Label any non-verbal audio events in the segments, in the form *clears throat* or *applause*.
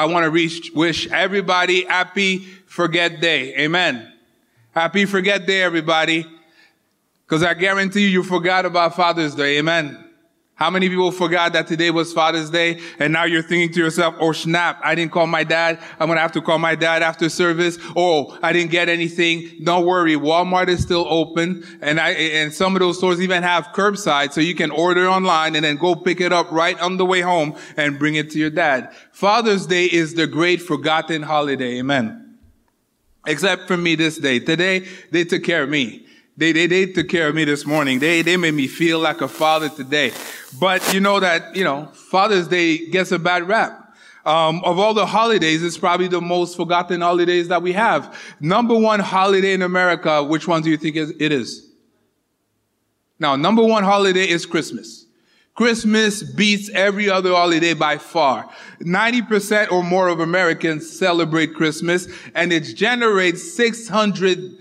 I want to reach, wish everybody happy forget day. Amen. Happy forget day, everybody. Because I guarantee you, you forgot about Father's Day. Amen. How many people forgot that today was Father's Day and now you're thinking to yourself, oh snap, I didn't call my dad. I'm going to have to call my dad after service. Oh, I didn't get anything. Don't worry. Walmart is still open and I, and some of those stores even have curbside so you can order online and then go pick it up right on the way home and bring it to your dad. Father's Day is the great forgotten holiday. Amen. Except for me this day. Today, they took care of me. They, they, they took care of me this morning. They, they made me feel like a father today. But you know that, you know, Father's Day gets a bad rap. Um, of all the holidays, it's probably the most forgotten holidays that we have. Number one holiday in America, which one do you think it is? Now, number one holiday is Christmas. Christmas beats every other holiday by far. 90% or more of Americans celebrate Christmas and it generates 600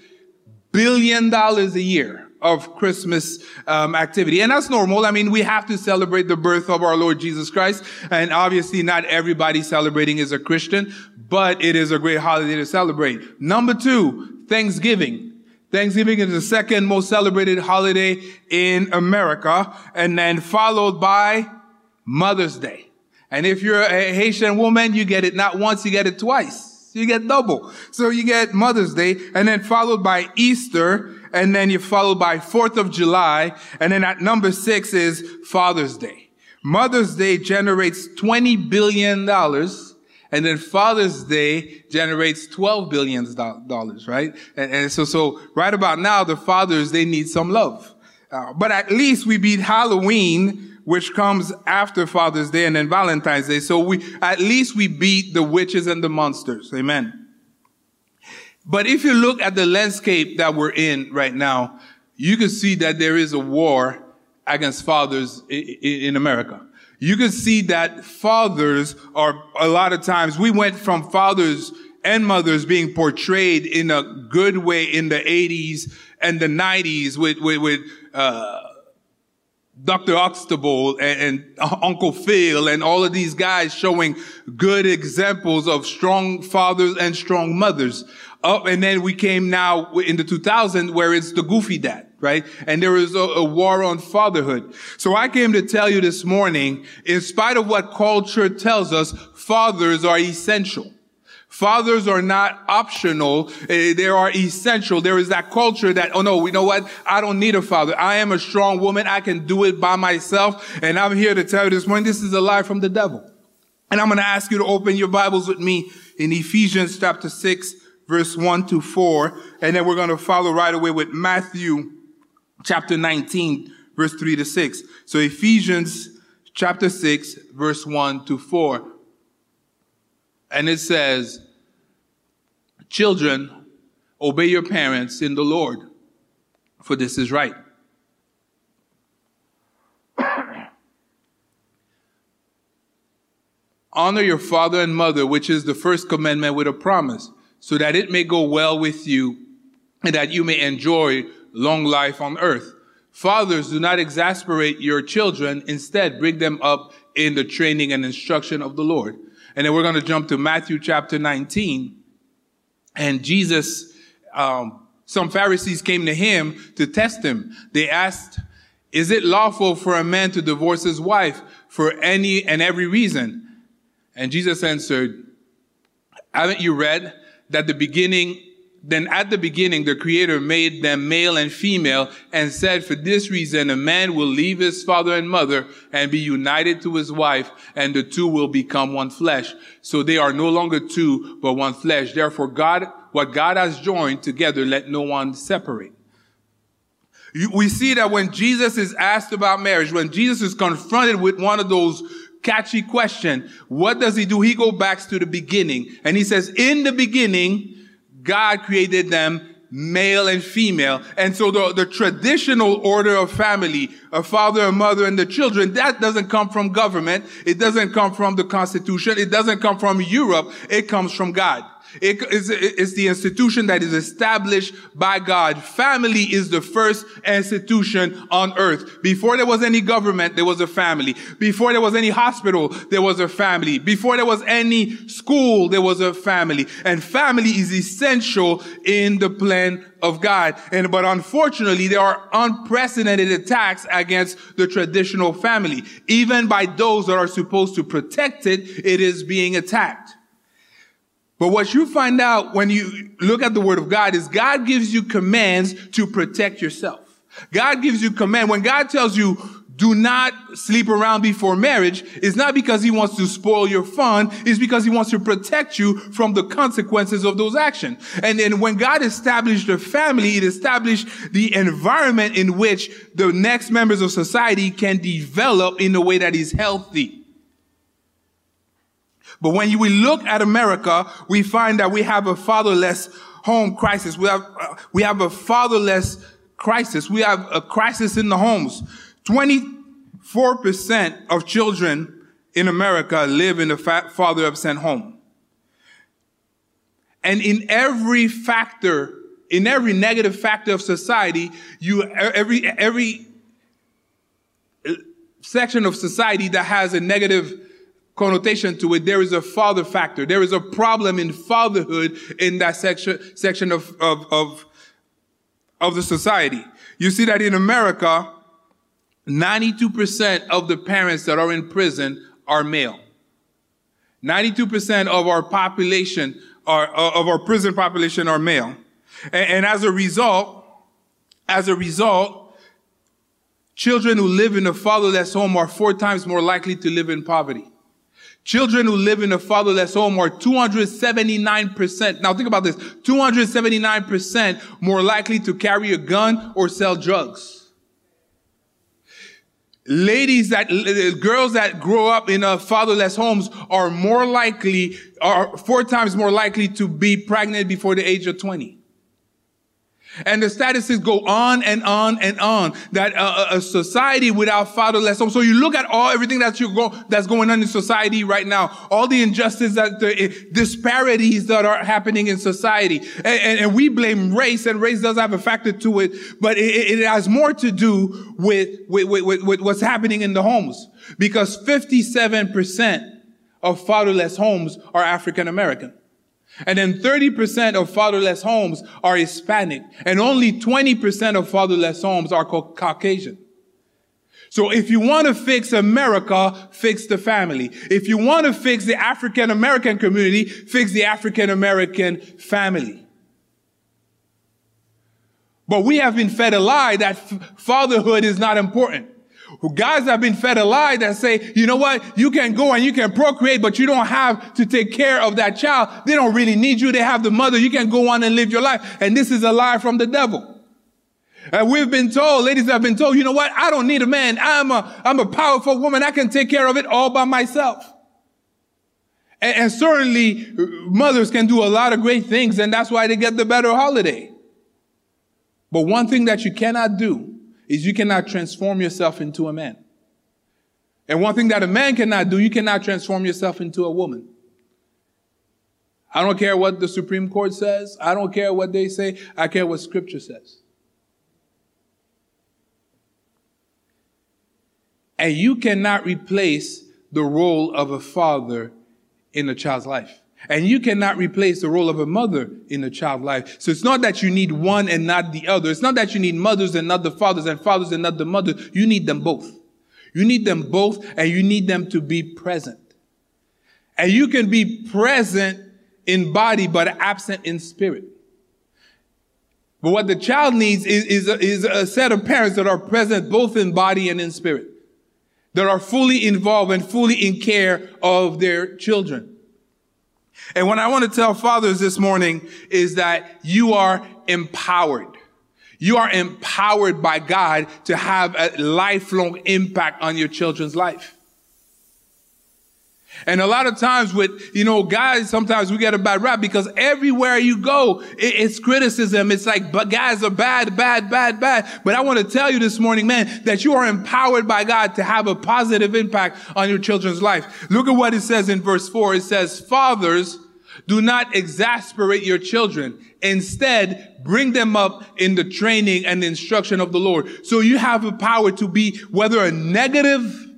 billion dollars a year of Christmas um, activity. And that's normal. I mean, we have to celebrate the birth of our Lord Jesus Christ. And obviously not everybody celebrating is a Christian, but it is a great holiday to celebrate. Number two, Thanksgiving. Thanksgiving is the second most celebrated holiday in America. And then followed by Mother's Day. And if you're a Haitian woman, you get it not once, you get it twice. You get double. So you get Mother's Day and then followed by Easter and then you're followed by 4th of July. And then at number six is Father's Day. Mother's Day generates $20 billion. And then Father's Day generates $12 billion, right? And, and, so, so right about now, the fathers, they need some love. Uh, but at least we beat Halloween which comes after Father's Day and then Valentine's Day. So we, at least we beat the witches and the monsters. Amen. But if you look at the landscape that we're in right now, you can see that there is a war against fathers in America. You can see that fathers are a lot of times, we went from fathers and mothers being portrayed in a good way in the 80s and the 90s with, with, with, uh, Dr. Huxtable and, and, Uncle Phil and all of these guys showing good examples of strong fathers and strong mothers. Up, and then we came now in the 2000s where it's the goofy dad, right? And there is a, a war on fatherhood. So I came to tell you this morning, in spite of what culture tells us, fathers are essential. Fathers are not optional. Eh, they are essential. There is that culture that, oh no, you know what? I don't need a father. I am a strong woman. I can do it by myself. And I'm here to tell you this morning, this is a lie from the devil. And I'm going to ask you to open your Bibles with me in Ephesians chapter 6, verse 1 to 4. And then we're going to follow right away with Matthew chapter 19, verse 3 to 6. So Ephesians chapter 6, verse 1 to 4. And it says, Children, obey your parents in the Lord, for this is right. *clears throat* Honor your father and mother, which is the first commandment with a promise, so that it may go well with you and that you may enjoy long life on earth. Fathers, do not exasperate your children. Instead, bring them up in the training and instruction of the Lord. And then we're going to jump to Matthew chapter 19. And Jesus, um, some Pharisees came to him to test him. They asked, is it lawful for a man to divorce his wife for any and every reason? And Jesus answered, haven't you read that the beginning then at the beginning, the creator made them male and female and said, for this reason, a man will leave his father and mother and be united to his wife and the two will become one flesh. So they are no longer two, but one flesh. Therefore, God, what God has joined together, let no one separate. We see that when Jesus is asked about marriage, when Jesus is confronted with one of those catchy question, what does he do? He go back to the beginning and he says, in the beginning, God created them male and female. And so the, the traditional order of family, a father, a mother, and the children, that doesn't come from government. It doesn't come from the constitution. It doesn't come from Europe. It comes from God. It is, it's the institution that is established by God. Family is the first institution on earth. Before there was any government, there was a family. Before there was any hospital, there was a family. Before there was any school, there was a family. And family is essential in the plan of God. And, but unfortunately, there are unprecedented attacks against the traditional family. Even by those that are supposed to protect it, it is being attacked. But what you find out when you look at the word of God is God gives you commands to protect yourself. God gives you command. When God tells you, do not sleep around before marriage, it's not because he wants to spoil your fun. It's because he wants to protect you from the consequences of those actions. And then when God established a family, it established the environment in which the next members of society can develop in a way that is healthy. But when we look at America, we find that we have a fatherless home crisis. We have, uh, we have a fatherless crisis. We have a crisis in the homes. 24% of children in America live in a father absent home. And in every factor, in every negative factor of society, you, every, every uh, section of society that has a negative connotation to it, there is a father factor. There is a problem in fatherhood in that section, section of, of, of, of the society. You see that in America, 92% of the parents that are in prison are male. 92% of our population are, uh, of our prison population are male. And, and as a result, as a result, children who live in a fatherless home are four times more likely to live in poverty. Children who live in a fatherless home are 279%. Now think about this. 279% more likely to carry a gun or sell drugs. Ladies that, girls that grow up in a fatherless homes are more likely, are four times more likely to be pregnant before the age of 20. And the statistics go on and on and on that uh, a society without fatherless. So you look at all everything that you go that's going on in society right now, all the injustice that the uh, disparities that are happening in society, and, and, and, we blame race, and race does have a factor to it, but it, it has more to do with, with, with, with what's happening in the homes because 57 percent of fatherless homes are African American. And then 30% of fatherless homes are Hispanic and only 20% of fatherless homes are Caucasian. So if you want to fix America, fix the family. If you want to fix the African American community, fix the African American family. But we have been fed a lie that fatherhood is not important guys have been fed a lie that say, you know what, you can go and you can procreate, but you don't have to take care of that child. They don't really need you. They have the mother. You can go on and live your life. And this is a lie from the devil. And we've been told, ladies have been told, you know what, I don't need a man. I'm a, I'm a powerful woman. I can take care of it all by myself. And, and certainly mothers can do a lot of great things and that's why they get the better holiday. But one thing that you cannot do is you cannot transform yourself into a man. And one thing that a man cannot do, you cannot transform yourself into a woman. I don't care what the Supreme Court says. I don't care what they say. I care what scripture says. And you cannot replace the role of a father in a child's life. And you cannot replace the role of a mother in a child life. So it's not that you need one and not the other. It's not that you need mothers and not the fathers and fathers and not the mothers. You need them both. You need them both and you need them to be present. And you can be present in body but absent in spirit. But what the child needs is, is, a, is a set of parents that are present both in body and in spirit. That are fully involved and fully in care of their children. And what I want to tell fathers this morning is that you are empowered. You are empowered by God to have a lifelong impact on your children's life. And a lot of times with, you know, guys, sometimes we get a bad rap because everywhere you go, it's criticism. It's like, but guys are bad, bad, bad, bad. But I want to tell you this morning, man, that you are empowered by God to have a positive impact on your children's life. Look at what it says in verse four. It says, fathers, Do not exasperate your children. Instead, bring them up in the training and instruction of the Lord. So you have the power to be whether a negative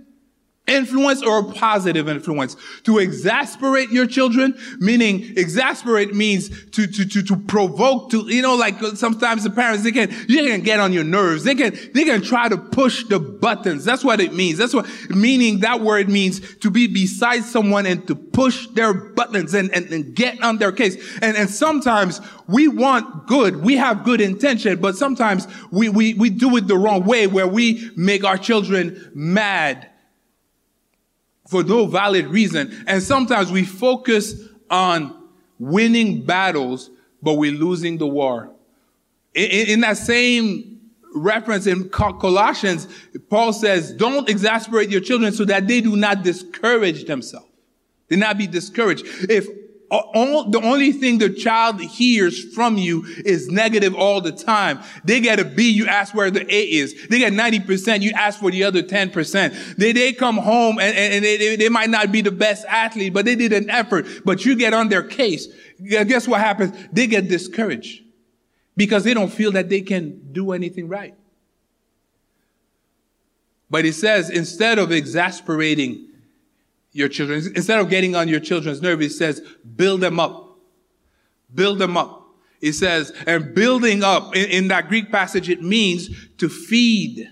influence or a positive influence. To exasperate your children, meaning exasperate means to, to, to, to provoke, to, you know, like sometimes the parents, they can, you can get on your nerves. They can, they can try to push the buttons. That's what it means. That's what, meaning that word means to be beside someone and to push their buttons and, and, and get on their case. And, and sometimes we want good. We have good intention, but sometimes we, we, we do it the wrong way where we make our children mad for no valid reason. And sometimes we focus on winning battles, but we're losing the war. In, in, that same reference in Colossians, Paul says, don't exasperate your children so that they do not discourage themselves. Do not be discouraged. If all, the only thing the child hears from you is negative all the time. They get a B, you ask where the A is. They get 90%, you ask for the other 10%. They, they come home and, and they, they might not be the best athlete, but they did an effort, but you get on their case. Guess what happens? They get discouraged because they don't feel that they can do anything right. But it says instead of exasperating your children. Instead of getting on your children's nerve, he says, build them up. Build them up. He says, and building up in, in that Greek passage, it means to feed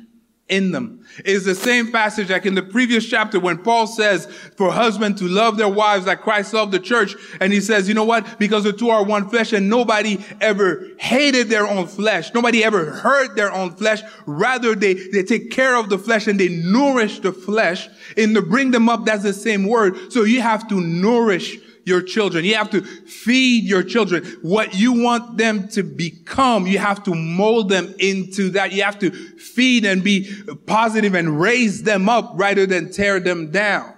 in them. It's the same passage like in the previous chapter when Paul says for husbands to love their wives like Christ loved the church. And he says, you know what? Because the two are one flesh and nobody ever hated their own flesh. Nobody ever hurt their own flesh. Rather, they, they take care of the flesh and they nourish the flesh. In the bring them up, that's the same word. So you have to nourish your children. You have to feed your children. What you want them to become, you have to mold them into that. You have to feed and be positive and raise them up rather than tear them down.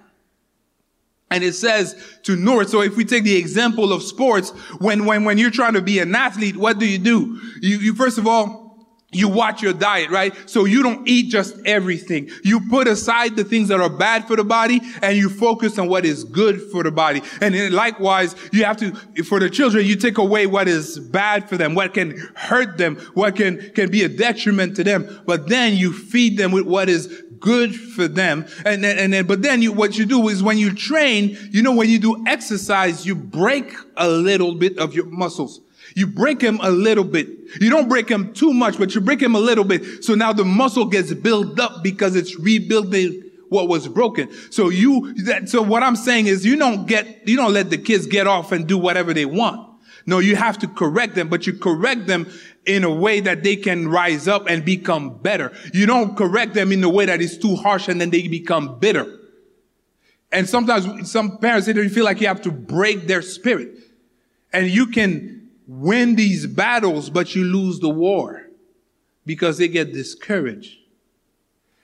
And it says to nourish. So if we take the example of sports, when, when, when you're trying to be an athlete, what do you do? You, you first of all, you watch your diet, right? So you don't eat just everything. You put aside the things that are bad for the body and you focus on what is good for the body. And likewise, you have to, for the children, you take away what is bad for them, what can hurt them, what can, can be a detriment to them. But then you feed them with what is good for them. And then, and then, but then you, what you do is when you train, you know, when you do exercise, you break a little bit of your muscles. You break him a little bit. You don't break him too much, but you break him a little bit. So now the muscle gets built up because it's rebuilding what was broken. So you, that, so what I'm saying is you don't get, you don't let the kids get off and do whatever they want. No, you have to correct them, but you correct them in a way that they can rise up and become better. You don't correct them in a way that is too harsh and then they become bitter. And sometimes some parents, they feel like you have to break their spirit. And you can win these battles, but you lose the war because they get discouraged.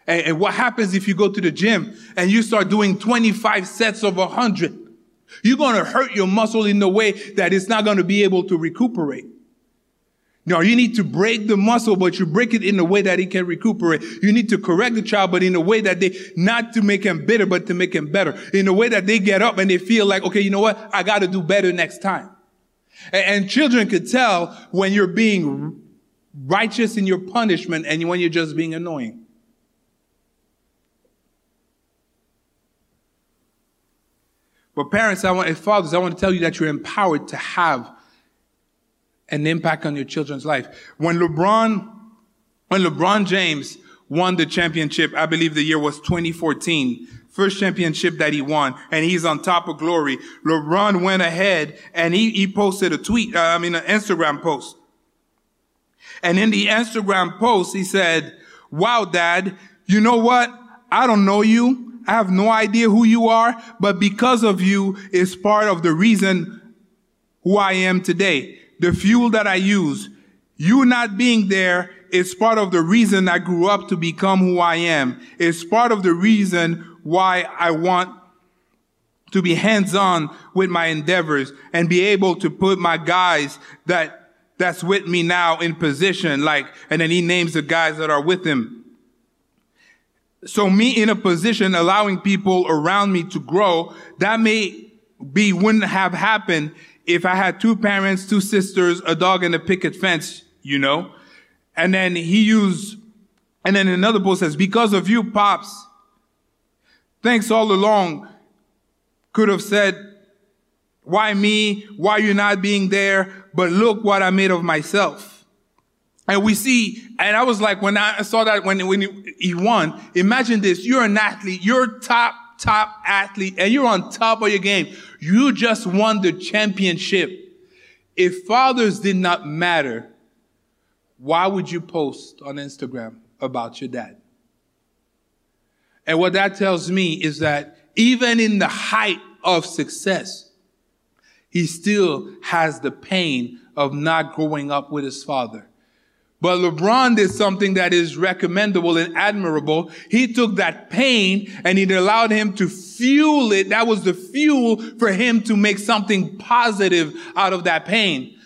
And, and, what happens if you go to the gym and you start doing 25 sets of 100? You're going to hurt your muscle in a way that it's not going to be able to recuperate. Now, you need to break the muscle, but you break it in a way that it can recuperate. You need to correct the child, but in a way that they, not to make him bitter, but to make him better. In a way that they get up and they feel like, okay, you know what? I got to do better next time. And children could tell when you're being righteous in your punishment and when you're just being annoying. But parents, I want, and fathers, I want to tell you that you're empowered to have an impact on your children's life. When LeBron, when LeBron James won the championship, I believe the year was 2014, first championship that he won, and he's on top of glory. LeBron went ahead and he, he posted a tweet, uh, I mean, an Instagram post. And in the Instagram post, he said, wow, dad, you know what? I don't know you. I have no idea who you are, but because of you is part of the reason who I am today. The fuel that I use, you not being there is part of the reason I grew up to become who I am. It's part of the reason why I want to be hands on with my endeavors and be able to put my guys that that's with me now in position like and then he names the guys that are with him so me in a position allowing people around me to grow that may be wouldn't have happened if I had two parents, two sisters, a dog and a picket fence, you know, and then he used, and then another post says, because of you, pops, thanks all along, could have said, why me? Why you not being there? But look what I made of myself. And we see, and I was like, when I saw that when, when he won, imagine this, you're an athlete, you're top, top athlete, and you're on top of your game. You just won the championship. If fathers did not matter, why would you post on Instagram about your dad? And what that tells me is that even in the height of success, he still has the pain of not growing up with his father. But LeBron did something that is recommendable and admirable. He took that pain and he allowed him to fuel it. That was the fuel for him to make something positive out of that pain.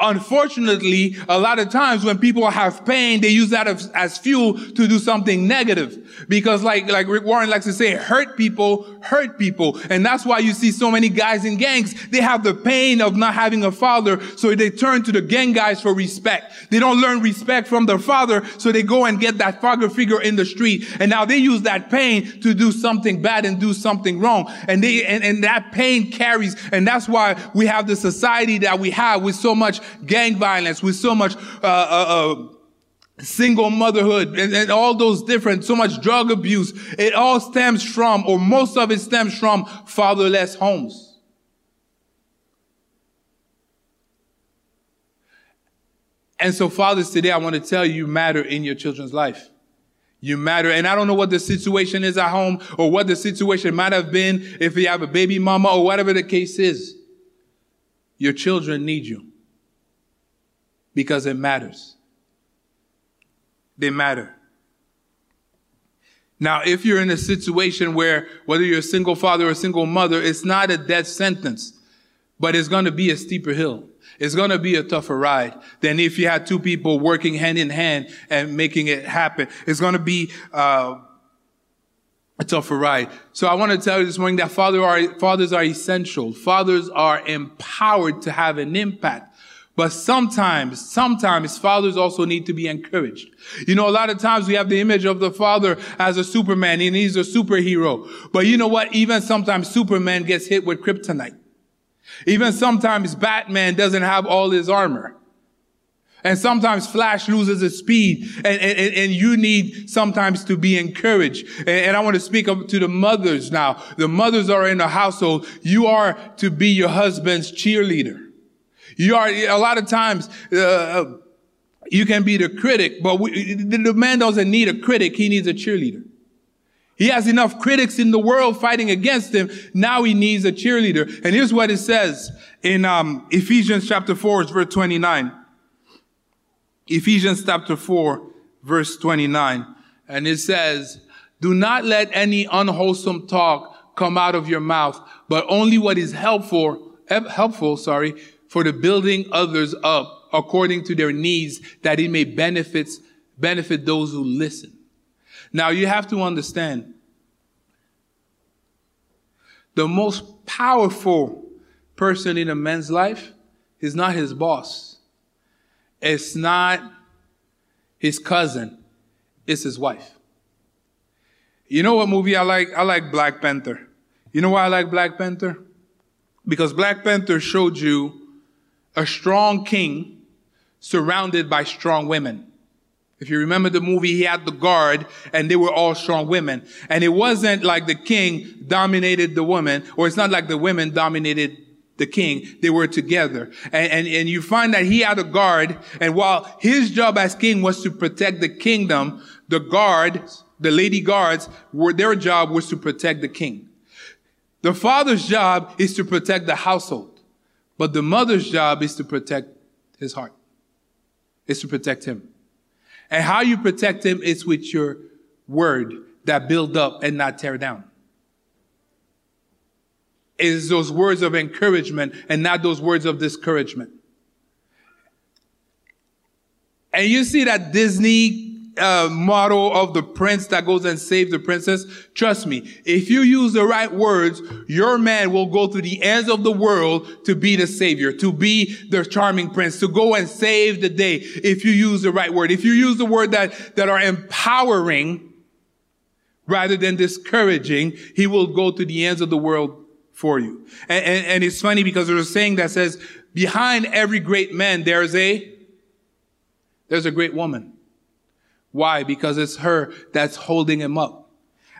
Unfortunately, a lot of times when people have pain, they use that as, as, fuel to do something negative. Because like, like Rick Warren likes to say, hurt people, hurt people. And that's why you see so many guys in gangs. They have the pain of not having a father, so they turn to the gang guys for respect. They don't learn respect from their father, so they go and get that father figure in the street. And now they use that pain to do something bad and do something wrong. And they, and, and that pain carries. And that's why we have the society that we have with so much gang violence, with so much, uh, uh, uh, single motherhood and, and, all those different, so much drug abuse. It all stems from, or most of it stems from fatherless homes. And so fathers today, I want to tell you, you matter in your children's life. You matter. And I don't know what the situation is at home or what the situation might have been if you have a baby mama or whatever the case is. Your children need you because it matters. They matter. Now, if you're in a situation where whether you're a single father or a single mother, it's not a death sentence, but it's going to be a steeper hill. It's going to be a tougher ride than if you had two people working hand in hand and making it happen. It's going to be uh, a tougher ride. So I want to tell you this morning that father are, fathers are essential. Fathers are empowered to have an impact but sometimes, sometimes fathers also need to be encouraged. You know, a lot of times we have the image of the father as a superman and he's a superhero. But you know what? Even sometimes Superman gets hit with kryptonite. Even sometimes Batman doesn't have all his armor. And sometimes Flash loses his speed and, and, and you need sometimes to be encouraged. And, and I want to speak up to the mothers now. The mothers are in the household. You are to be your husband's cheerleader. You are, a lot of times, uh, you can be the critic, but we, the man doesn't need a critic. He needs a cheerleader. He has enough critics in the world fighting against him. Now he needs a cheerleader. And here's what it says in um, Ephesians chapter 4, verse 29. Ephesians chapter 4, verse 29. And it says, Do not let any unwholesome talk come out of your mouth, but only what is helpful, helpful, sorry, for the building others up according to their needs that it may benefits, benefit those who listen. Now you have to understand the most powerful person in a man's life is not his boss. It's not his cousin. It's his wife. You know what movie I like? I like Black Panther. You know why I like Black Panther? Because Black Panther showed you a strong king surrounded by strong women. If you remember the movie, he had the guard and they were all strong women. And it wasn't like the king dominated the woman, or it's not like the women dominated the king. They were together. And, and, and you find that he had a guard, and while his job as king was to protect the kingdom, the guard, the lady guards, were, their job was to protect the king. The father's job is to protect the household. But the mother's job is to protect his heart. Is to protect him. And how you protect him is with your word that build up and not tear down. It is those words of encouragement and not those words of discouragement. And you see that Disney uh, model of the prince that goes and saves the princess. Trust me, if you use the right words, your man will go to the ends of the world to be the savior, to be the charming prince, to go and save the day. If you use the right word, if you use the word that, that are empowering rather than discouraging, he will go to the ends of the world for you. And, and, and it's funny because there's a saying that says, behind every great man, there's a, there's a great woman. Why? Because it's her that's holding him up.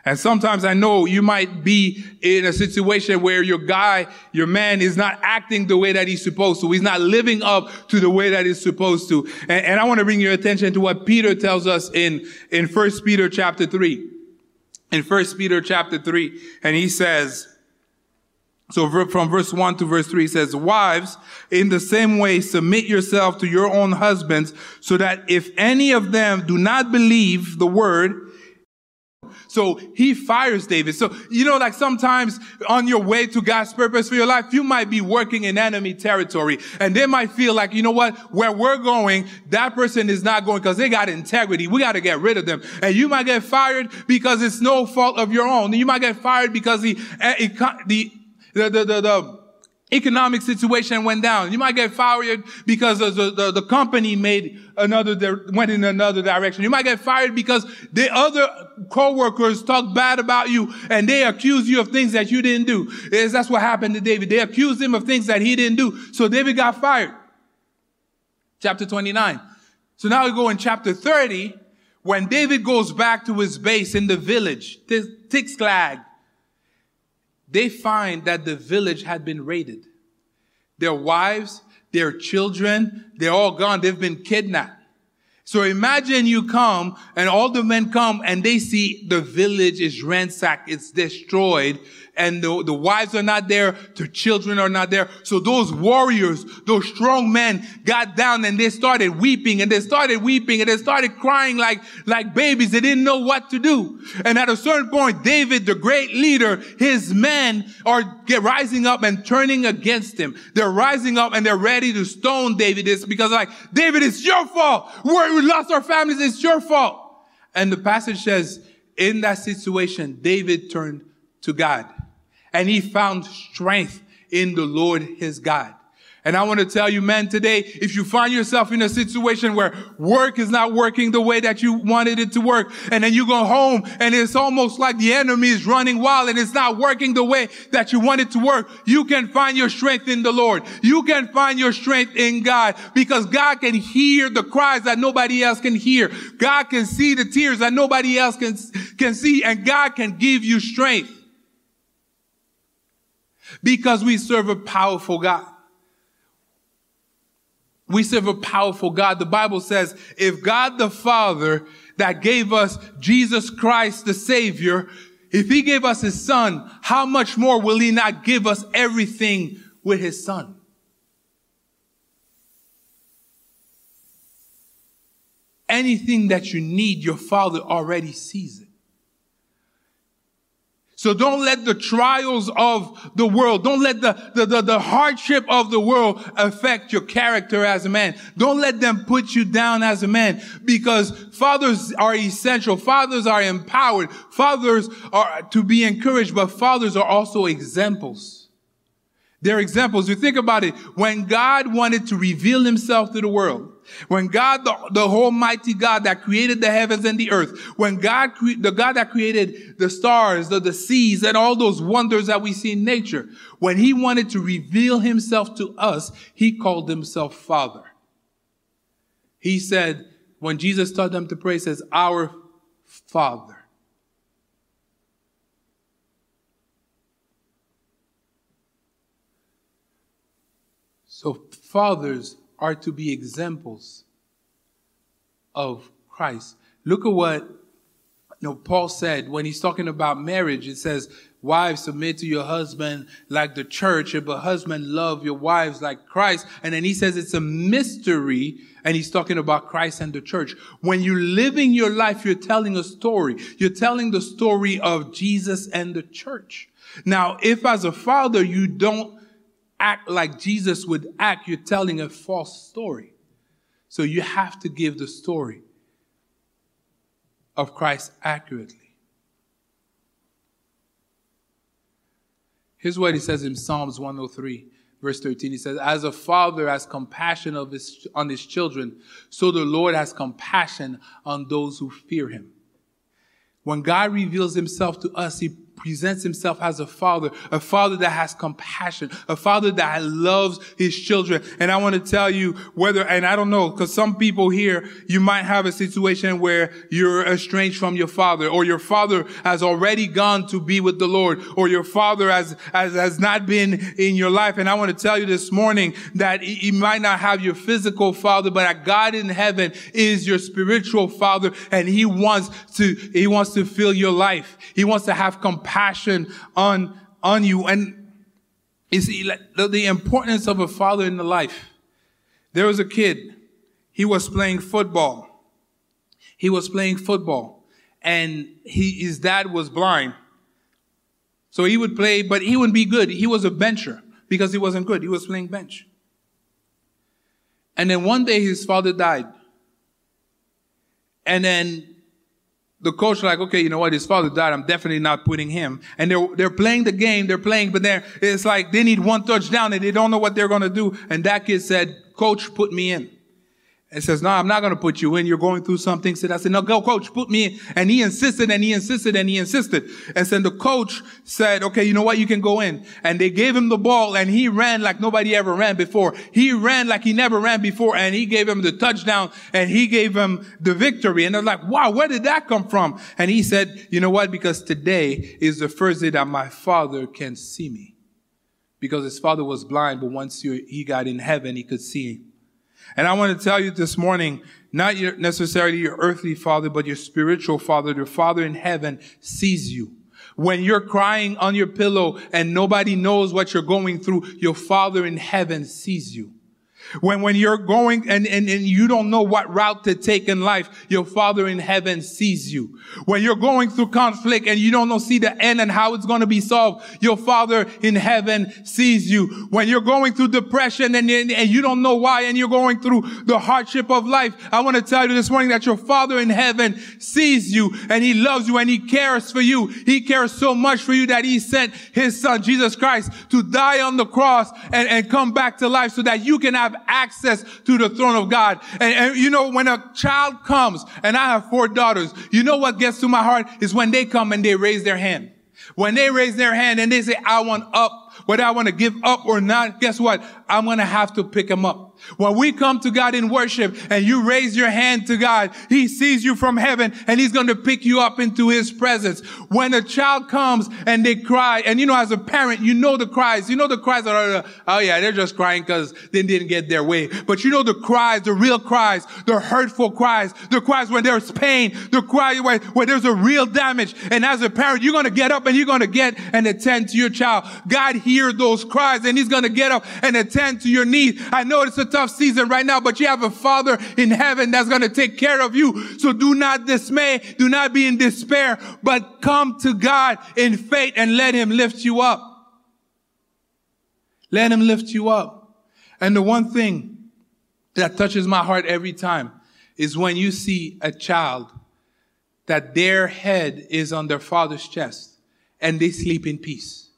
And sometimes I know you might be in a situation where your guy, your man is not acting the way that he's supposed to. He's not living up to the way that he's supposed to. And, and I want to bring your attention to what Peter tells us in, in 1 Peter chapter 3. In 1 Peter chapter 3, and he says, so from verse 1 to verse 3 says, Wives, in the same way, submit yourself to your own husbands, so that if any of them do not believe the word, so he fires David. So, you know, like sometimes on your way to God's purpose for your life, you might be working in enemy territory and they might feel like, you know what, where we're going, that person is not going because they got integrity. We got to get rid of them. And you might get fired because it's no fault of your own. You might get fired because the, eh, the the, the, the, the economic situation went down. You might get fired because the, the, the company made another, went in another direction. You might get fired because the other co-workers talk bad about you and they accuse you of things that you didn't do. Is that's what happened to David. They accused him of things that he didn't do. So David got fired. Chapter 29. So now we go in chapter 30 when David goes back to his base in the village, Ziklag they find that the village had been raided. Their wives, their children, they're all gone. They've been kidnapped. So imagine you come and all the men come and they see the village is ransacked. It's destroyed and the, the wives are not there, the children are not there. So those warriors, those strong men got down and they started weeping and they started weeping and they started crying like, like babies. They didn't know what to do. And at a certain point, David, the great leader, his men are get rising up and turning against him. They're rising up and they're ready to stone David. It's because like, David, it's your fault. we lost our families. It's your fault. And the passage says, in that situation, David turned to God and he found strength in the Lord his God. And I want to tell you, men, today, if you find yourself in a situation where work is not working the way that you wanted it to work, and then you go home and it's almost like the enemy is running wild and it's not working the way that you want it to work, you can find your strength in the Lord. You can find your strength in God because God can hear the cries that nobody else can hear. God can see the tears that nobody else can, can see, and God can give you strength because we serve a powerful God. We serve a powerful God. The Bible says, if God the Father that gave us Jesus Christ the Savior, if He gave us His Son, how much more will He not give us everything with His Son? Anything that you need, your Father already sees it. So don't let the trials of the world, don't let the, the, the, the, hardship of the world affect your character as a man. Don't let them put you down as a man because fathers are essential. Fathers are empowered. Fathers are to be encouraged, but fathers are also examples. They're examples. You think about it. When God wanted to reveal himself to the world, when God, the, the Almighty God that created the heavens and the earth, when God, the God that created the stars, the, the seas, and all those wonders that we see in nature, when he wanted to reveal himself to us, he called himself Father. He said, when Jesus taught them to pray, he says, Our Father. So fathers are to be examples of Christ. Look at what you know, Paul said when he's talking about marriage. It says, wives submit to your husband like the church, but husband love your wives like Christ. And then he says it's a mystery and he's talking about Christ and the church. When you're living your life, you're telling a story. You're telling the story of Jesus and the church. Now, if as a father you don't act like Jesus would act, you're telling a false story. So you have to give the story. of Christ accurately. Here's what he says in Psalms 103, verse 13. He says, As a father has compassion of his, on his children, so the Lord has compassion on those who fear him. When God reveals himself to us, he presents himself as a father, a father that has compassion, a father that loves his children. And I want to tell you whether, and I don't know, because some people here, you might have a situation where you're estranged from your father, or your father has already gone to be with the Lord, or your father has, has, has not been in your life. And I want to tell you this morning that you might not have your physical father, but God in heaven is your spiritual father, and he wants to, he wants to fill your life. He wants to have compassion compassion on, on you. And you see, the, the importance of a father in the life. There was a kid, he was playing football. He was playing football and he, his dad was blind. So he would play, but he wouldn't be good. He was a bencher because he wasn't good. He was playing bench. And then one day his father died. And then the coach like, okay, you know what? His father died. I'm definitely not putting him. And they're, they're playing the game. They're playing, but they're, it's like they need one touchdown and they don't know what they're going to do. And that kid said, coach, put me in and says, no, I'm not going to put you in. You're going through something. So I said, no, go coach, put me in. And he insisted and he insisted and he insisted. And then the coach said, okay, you know what? You can go in. And they gave him the ball and he ran like nobody ever ran before. He ran like he never ran before and he gave him the touchdown and he gave him the victory. And they're like, wow, where did that come from? And he said, you know what? Because today is the first day that my father can see me. Because his father was blind, but once he got in heaven, he could see. And I want to tell you this morning, not your, necessarily your earthly father, but your spiritual father, your father in heaven sees you. When you're crying on your pillow and nobody knows what you're going through, your father in heaven sees you. When, when you're going and, and, and you don't know what route to take in life, your father in heaven sees you. When you're going through conflict and you don't know, see the end and how it's going to be solved, your father in heaven sees you. When you're going through depression and, and, and you don't know why and you're going through the hardship of life, I want to tell you this morning that your father in heaven sees you and he loves you and he cares for you. He cares so much for you that he sent his son, Jesus Christ, to die on the cross and, and come back to life so that you can have access to the throne of God. And, and, you know, when a child comes, and I have four daughters, you know what gets to my heart is when they come and they raise their hand. When they raise their hand and they say, I want up, whether I want to give up or not, guess what? I'm going to have to pick them up. When we come to God in worship and you raise your hand to God, He sees you from heaven and He's going to pick you up into His presence. When a child comes and they cry, and you know, as a parent, you know the cries. You know the cries that are, oh yeah, they're just crying because they didn't get their way. But you know the cries, the real cries, the hurtful cries, the cries when there's pain, the cry where, where there's a real damage. And as a parent, you're going to get up and you're going to get and attend to your child. God hears those cries and He's going to get up and attend to your need. I know it's a tough season right now, but you have a father in heaven that's going to take care of you. So do not dismay. Do not be in despair, but come to God in faith and let him lift you up. Let him lift you up. And the one thing that touches my heart every time is when you see a child that their head is on their father's chest and they sleep in peace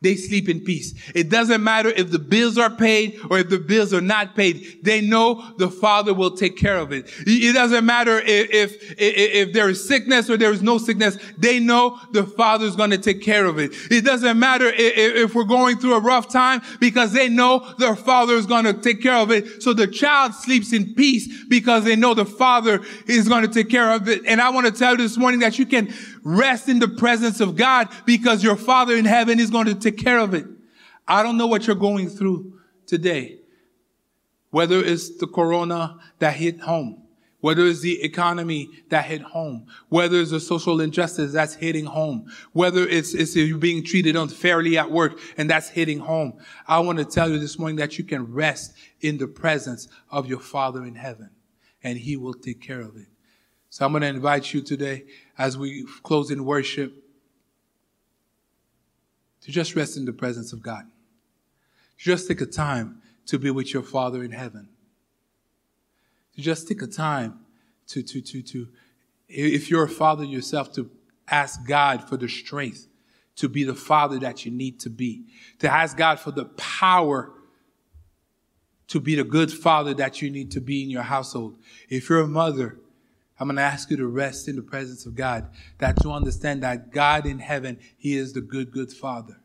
they sleep in peace. It doesn't matter if the bills are paid or if the bills are not paid. They know the Father will take care of it. It doesn't matter if, if, if there is sickness or there is no sickness. They know the Father is going to take care of it. It doesn't matter if, if we're going through a rough time because they know their Father is going to take care of it. So the child sleeps in peace because they know the Father is going to take care of it. And I want to tell you this morning that you can Rest in the presence of God because your Father in heaven is going to take care of it. I don't know what you're going through today. Whether it's the corona that hit home, whether it's the economy that hit home, whether it's the social injustice that's hitting home, whether it's, it's you being treated unfairly at work and that's hitting home. I want to tell you this morning that you can rest in the presence of your Father in heaven and He will take care of it. So I'm going to invite you today as we close in worship to just rest in the presence of God. Just take a time to be with your Father in heaven. To just take a time to, to, to, to if you're a father yourself, to ask God for the strength to be the father that you need to be, to ask God for the power to be the good father that you need to be in your household. If you're a mother, I'm going to ask you to rest in the presence of God, that you understand that God in heaven, He is the good, good Father.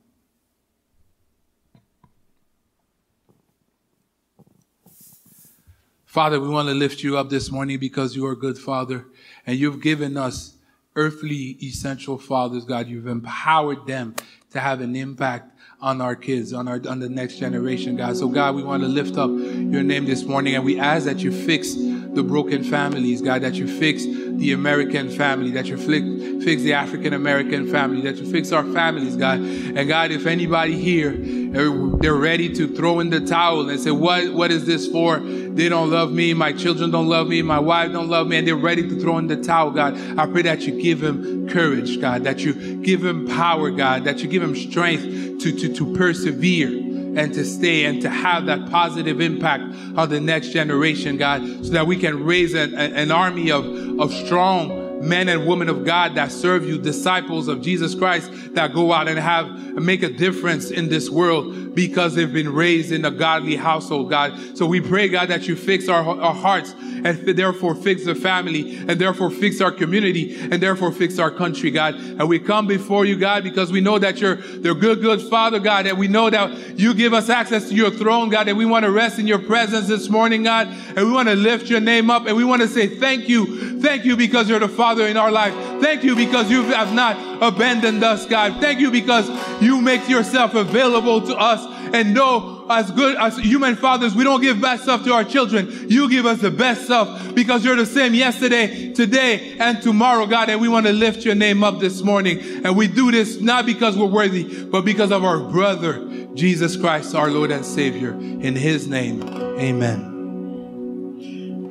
Father, we want to lift you up this morning because you are a good Father and you've given us earthly essential fathers, God. You've empowered them to have an impact on our kids, on our on the next generation, God. So God, we want to lift up your name this morning and we ask that you fix the broken families, God, that you fix the American family, that you fix, fix the African American family, that you fix our families, God. And God, if anybody here, they're ready to throw in the towel and say, what, what is this for? They don't love me. My children don't love me. My wife don't love me. And they're ready to throw in the towel, God. I pray that you give them courage, God, that you give them power, God, that you give them strength to, to, to persevere and to stay and to have that positive impact on the next generation, God, so that we can raise an, an army of, of strong men and women of God that serve you, disciples of Jesus Christ that go out and have make a difference in this world because they've been raised in a godly household, God. So we pray, God, that you fix our, our hearts and therefore fix the family and therefore fix our community and therefore fix our country, God. And we come before you, God, because we know that you're the good, good Father, God, and we know that you give us access to your throne, God, and we want to rest in your presence this morning, God, and we want to lift your name up and we want to say thank you. Thank you because you're the Father in our life. Thank you because you have not abandoned us, God. Thank you because you make yourself available to us and know as good as human fathers, we don't give bad stuff to our children. You give us the best stuff because you're the same yesterday, today, and tomorrow, God. And we want to lift your name up this morning. And we do this not because we're worthy, but because of our brother, Jesus Christ, our Lord and Savior. In his name, amen.